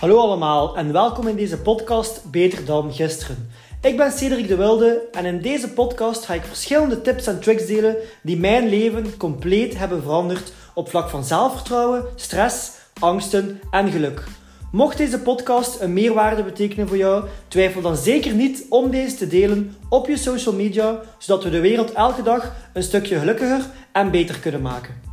Hallo allemaal en welkom in deze podcast Beter dan gisteren. Ik ben Cedric de Wilde en in deze podcast ga ik verschillende tips en tricks delen die mijn leven compleet hebben veranderd op vlak van zelfvertrouwen, stress, angsten en geluk. Mocht deze podcast een meerwaarde betekenen voor jou, twijfel dan zeker niet om deze te delen op je social media, zodat we de wereld elke dag een stukje gelukkiger en beter kunnen maken.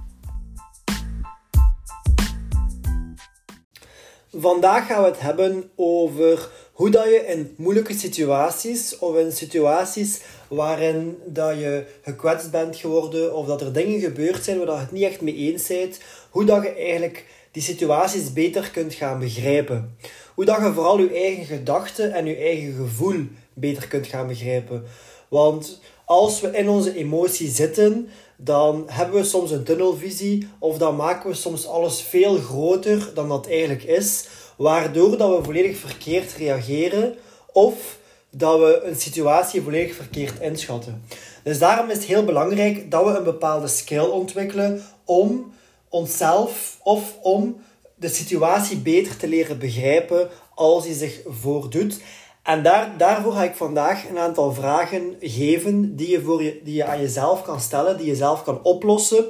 Vandaag gaan we het hebben over hoe dat je in moeilijke situaties of in situaties waarin dat je gekwetst bent geworden of dat er dingen gebeurd zijn waar je het niet echt mee eens bent, hoe dat je eigenlijk die situaties beter kunt gaan begrijpen. Hoe dat je vooral je eigen gedachten en je eigen gevoel beter kunt gaan begrijpen. Want als we in onze emotie zitten, dan hebben we soms een tunnelvisie of dan maken we soms alles veel groter dan dat eigenlijk is, waardoor dat we volledig verkeerd reageren of dat we een situatie volledig verkeerd inschatten. Dus daarom is het heel belangrijk dat we een bepaalde skill ontwikkelen om onszelf of om de situatie beter te leren begrijpen als die zich voordoet. En daar, daarvoor ga ik vandaag een aantal vragen geven die je, voor je, die je aan jezelf kan stellen, die je zelf kan oplossen,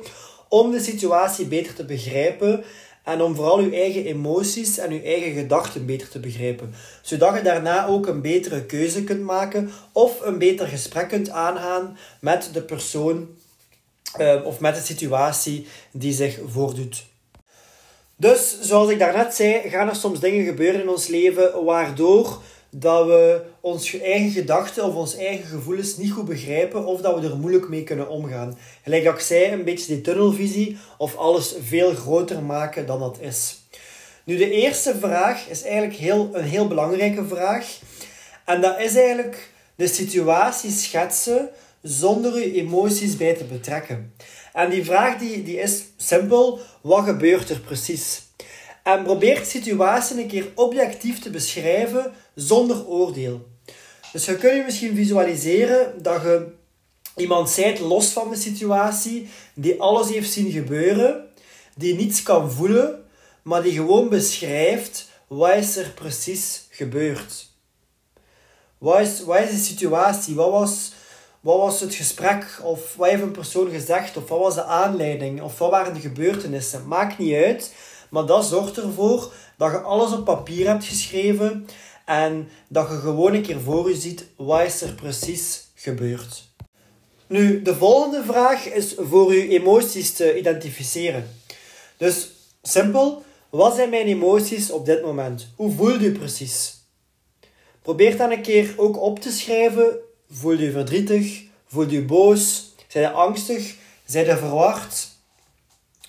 om de situatie beter te begrijpen en om vooral je eigen emoties en je eigen gedachten beter te begrijpen. Zodat je daarna ook een betere keuze kunt maken of een beter gesprek kunt aangaan met de persoon uh, of met de situatie die zich voordoet. Dus, zoals ik daarnet zei, gaan er soms dingen gebeuren in ons leven waardoor dat we onze eigen gedachten of onze eigen gevoelens niet goed begrijpen of dat we er moeilijk mee kunnen omgaan. Gelijk dat ik zei, een beetje die tunnelvisie of alles veel groter maken dan dat is. Nu, de eerste vraag is eigenlijk heel, een heel belangrijke vraag. En dat is eigenlijk de situatie schetsen zonder je emoties bij te betrekken. En die vraag die, die is simpel. Wat gebeurt er precies? En probeer de situatie een keer objectief te beschrijven zonder oordeel. Dus je kunt je misschien visualiseren dat je iemand zijt los van de situatie, die alles heeft zien gebeuren, die niets kan voelen, maar die gewoon beschrijft wat is er precies gebeurd. Wat is, wat is de situatie? Wat was wat was het gesprek? Of wat heeft een persoon gezegd? Of wat was de aanleiding? Of wat waren de gebeurtenissen? Maakt niet uit. Maar dat zorgt ervoor dat je alles op papier hebt geschreven. En dat je gewoon een keer voor je ziet wat is er precies gebeurd. Nu, de volgende vraag is voor je emoties te identificeren. Dus simpel, wat zijn mijn emoties op dit moment? Hoe voel je precies? Probeer dan een keer ook op te schrijven Voel je verdrietig? Voel je boos? Zijn je angstig? Zijn je verward?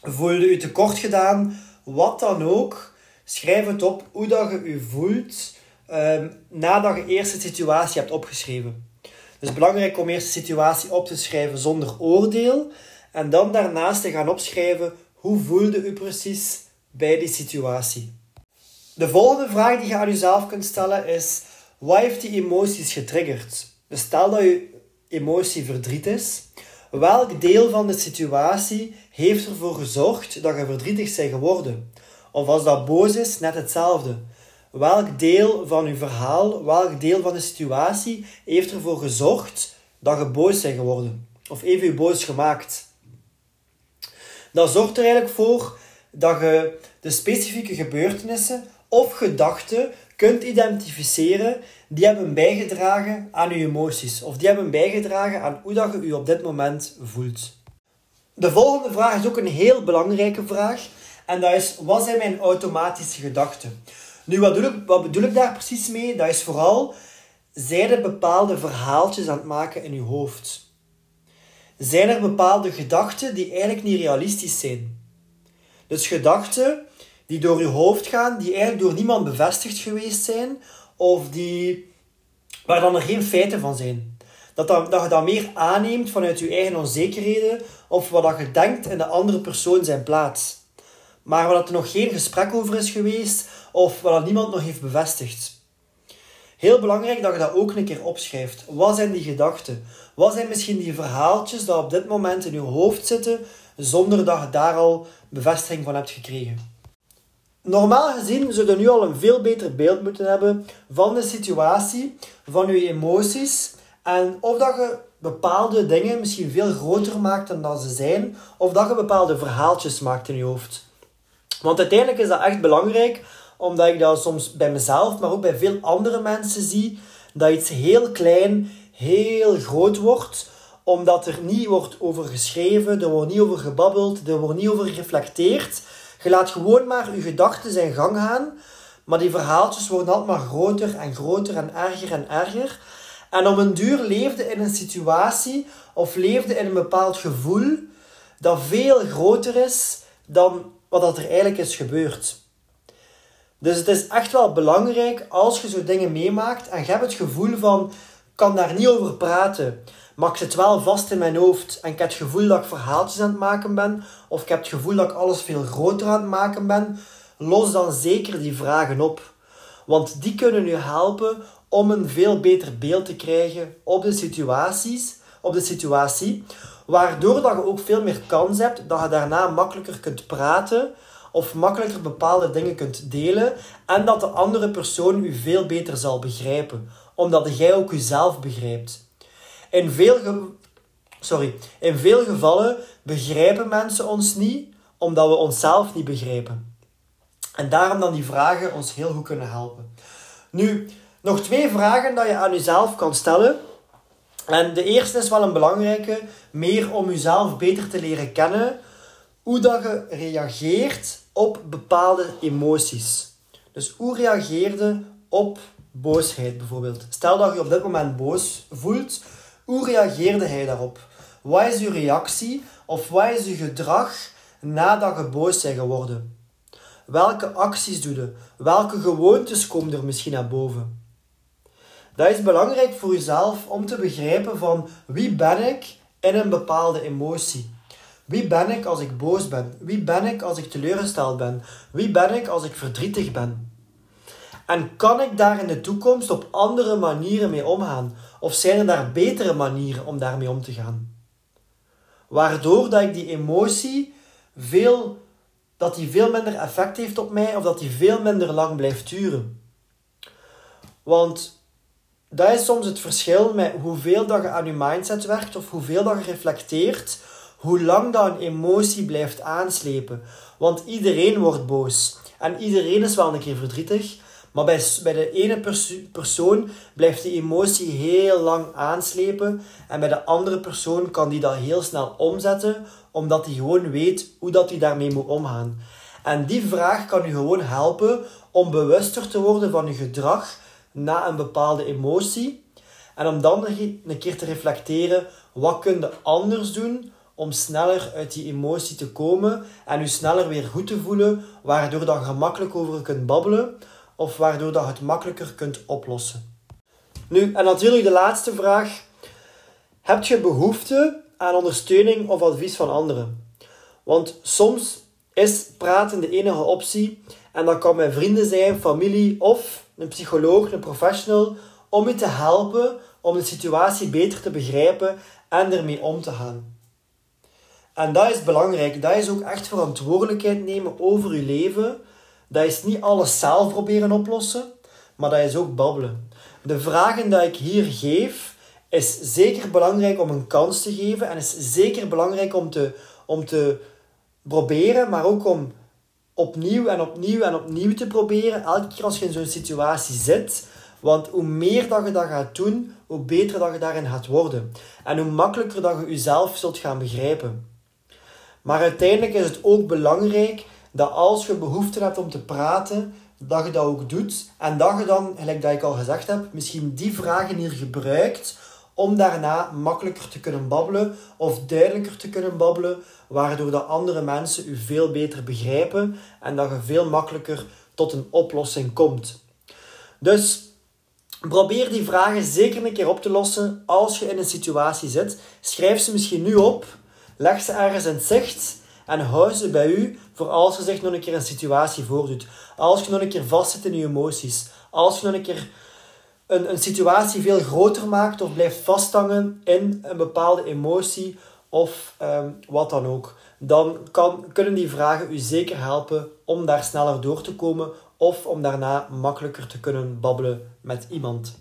Voel je je tekort gedaan? Wat dan ook. Schrijf het op hoe dat je je voelt um, nadat je eerst de situatie hebt opgeschreven. Het is belangrijk om eerst de situatie op te schrijven zonder oordeel. En dan daarnaast te gaan opschrijven hoe voelde u precies bij die situatie. De volgende vraag die je aan jezelf kunt stellen is: wat heeft die emoties getriggerd? Dus stel dat je emotie verdriet is, welk deel van de situatie heeft ervoor gezorgd dat je verdrietig bent geworden? Of als dat boos is, net hetzelfde. Welk deel van je verhaal, welk deel van de situatie heeft ervoor gezorgd dat je boos bent geworden? Of even je boos gemaakt? Dat zorgt er eigenlijk voor dat je de specifieke gebeurtenissen of gedachten kunt identificeren die hebben bijgedragen aan je emoties. Of die hebben bijgedragen aan hoe dat je je op dit moment voelt. De volgende vraag is ook een heel belangrijke vraag. En dat is, wat zijn mijn automatische gedachten? Nu, wat bedoel, ik, wat bedoel ik daar precies mee? Dat is vooral, zijn er bepaalde verhaaltjes aan het maken in je hoofd? Zijn er bepaalde gedachten die eigenlijk niet realistisch zijn? Dus gedachten die door je hoofd gaan, die eigenlijk door niemand bevestigd geweest zijn, of die, waar dan er geen feiten van zijn. Dat, dat, dat je dat meer aanneemt vanuit je eigen onzekerheden, of wat je denkt in de andere persoon zijn plaats. Maar waar er nog geen gesprek over is geweest, of wat niemand nog heeft bevestigd. Heel belangrijk dat je dat ook een keer opschrijft. Wat zijn die gedachten? Wat zijn misschien die verhaaltjes die op dit moment in je hoofd zitten, zonder dat je daar al bevestiging van hebt gekregen? normaal gezien zouden we nu al een veel beter beeld moeten hebben van de situatie, van je emoties en of dat je bepaalde dingen misschien veel groter maakt dan dat ze zijn, of dat je bepaalde verhaaltjes maakt in je hoofd. Want uiteindelijk is dat echt belangrijk, omdat ik dat soms bij mezelf, maar ook bij veel andere mensen zie, dat iets heel klein heel groot wordt, omdat er niet wordt over geschreven, er wordt niet over gebabbeld, er wordt niet over gereflecteerd. Je laat gewoon maar je gedachten zijn gang gaan, maar die verhaaltjes worden altijd maar groter en groter en erger en erger. En om een duur leefde in een situatie of leefde in een bepaald gevoel dat veel groter is dan wat er eigenlijk is gebeurd. Dus het is echt wel belangrijk als je zo dingen meemaakt en je hebt het gevoel van, kan daar niet over praten, maar ik zit wel vast in mijn hoofd en ik heb het gevoel dat ik verhaaltjes aan het maken ben, of ik heb het gevoel dat ik alles veel groter aan het maken ben, los dan zeker die vragen op. Want die kunnen je helpen om een veel beter beeld te krijgen op de situaties, op de situatie, waardoor dat je ook veel meer kans hebt dat je daarna makkelijker kunt praten of makkelijker bepaalde dingen kunt delen en dat de andere persoon u veel beter zal begrijpen, omdat jij ook jezelf begrijpt. In veel, Sorry. In veel gevallen begrijpen mensen ons niet omdat we onszelf niet begrijpen. En daarom dan die vragen ons heel goed kunnen helpen. Nu, nog twee vragen dat je aan jezelf kan stellen. En de eerste is wel een belangrijke, meer om jezelf beter te leren kennen. Hoe dat je reageert op bepaalde emoties. Dus hoe reageerde op boosheid bijvoorbeeld? Stel dat je op dit moment boos voelt, hoe reageerde hij daarop? Wat is je reactie of wat is je gedrag nadat je boos bent geworden? Welke acties doe? Welke gewoontes komen er misschien naar boven? Dat is belangrijk voor jezelf om te begrijpen van wie ben ik in een bepaalde emotie. Wie ben ik als ik boos ben? Wie ben ik als ik teleurgesteld ben? Wie ben ik als ik verdrietig ben? En kan ik daar in de toekomst op andere manieren mee omgaan? Of zijn er daar betere manieren om daarmee om te gaan? Waardoor dat ik die emotie veel, dat die veel minder effect heeft op mij of dat die veel minder lang blijft duren. Want dat is soms het verschil met hoeveel dat je aan je mindset werkt of hoeveel dat je reflecteert, hoe lang dat een emotie blijft aanslepen. Want iedereen wordt boos en iedereen is wel een keer verdrietig, maar bij, bij de ene persoon blijft die emotie heel lang aanslepen. En bij de andere persoon kan die dat heel snel omzetten, omdat hij gewoon weet hoe dat hij daarmee moet omgaan. En die vraag kan u gewoon helpen om bewuster te worden van je gedrag na een bepaalde emotie. En om dan een keer te reflecteren, wat kun je anders doen om sneller uit die emotie te komen en je sneller weer goed te voelen, waardoor je gemakkelijk over kunt babbelen of waardoor dat je het makkelijker kunt oplossen. Nu, en natuurlijk de laatste vraag. Heb je behoefte aan ondersteuning of advies van anderen? Want soms is praten de enige optie en dat kan met vrienden zijn, familie of een psycholoog, een professional, om je te helpen om de situatie beter te begrijpen en ermee om te gaan. En dat is belangrijk. Dat is ook echt verantwoordelijkheid nemen over je leven dat is niet alles zelf proberen oplossen, maar dat is ook babbelen. De vragen die ik hier geef, is zeker belangrijk om een kans te geven en is zeker belangrijk om te, om te proberen, maar ook om opnieuw en opnieuw en opnieuw te proberen, elke keer als je in zo'n situatie zit. Want hoe meer dat je dat gaat doen, hoe beter dat je daarin gaat worden. En hoe makkelijker dat je jezelf zult gaan begrijpen. Maar uiteindelijk is het ook belangrijk dat als je behoefte hebt om te praten, dat je dat ook doet. En dat je dan, gelijk dat ik al gezegd heb, misschien die vragen hier gebruikt om daarna makkelijker te kunnen babbelen of duidelijker te kunnen babbelen, waardoor de andere mensen u veel beter begrijpen en dat je veel makkelijker tot een oplossing komt. Dus probeer die vragen zeker een keer op te lossen als je in een situatie zit. Schrijf ze misschien nu op, leg ze ergens in zicht en hou ze bij u voor als je zich nog een keer een situatie voordoet. Als je nog een keer vastzit in je emoties. Als je nog een keer een, een situatie veel groter maakt of blijft vasthangen in een bepaalde emotie. of ehm, wat dan ook, dan kan, kunnen die vragen u zeker helpen om daar sneller door te komen of om daarna makkelijker te kunnen babbelen met iemand.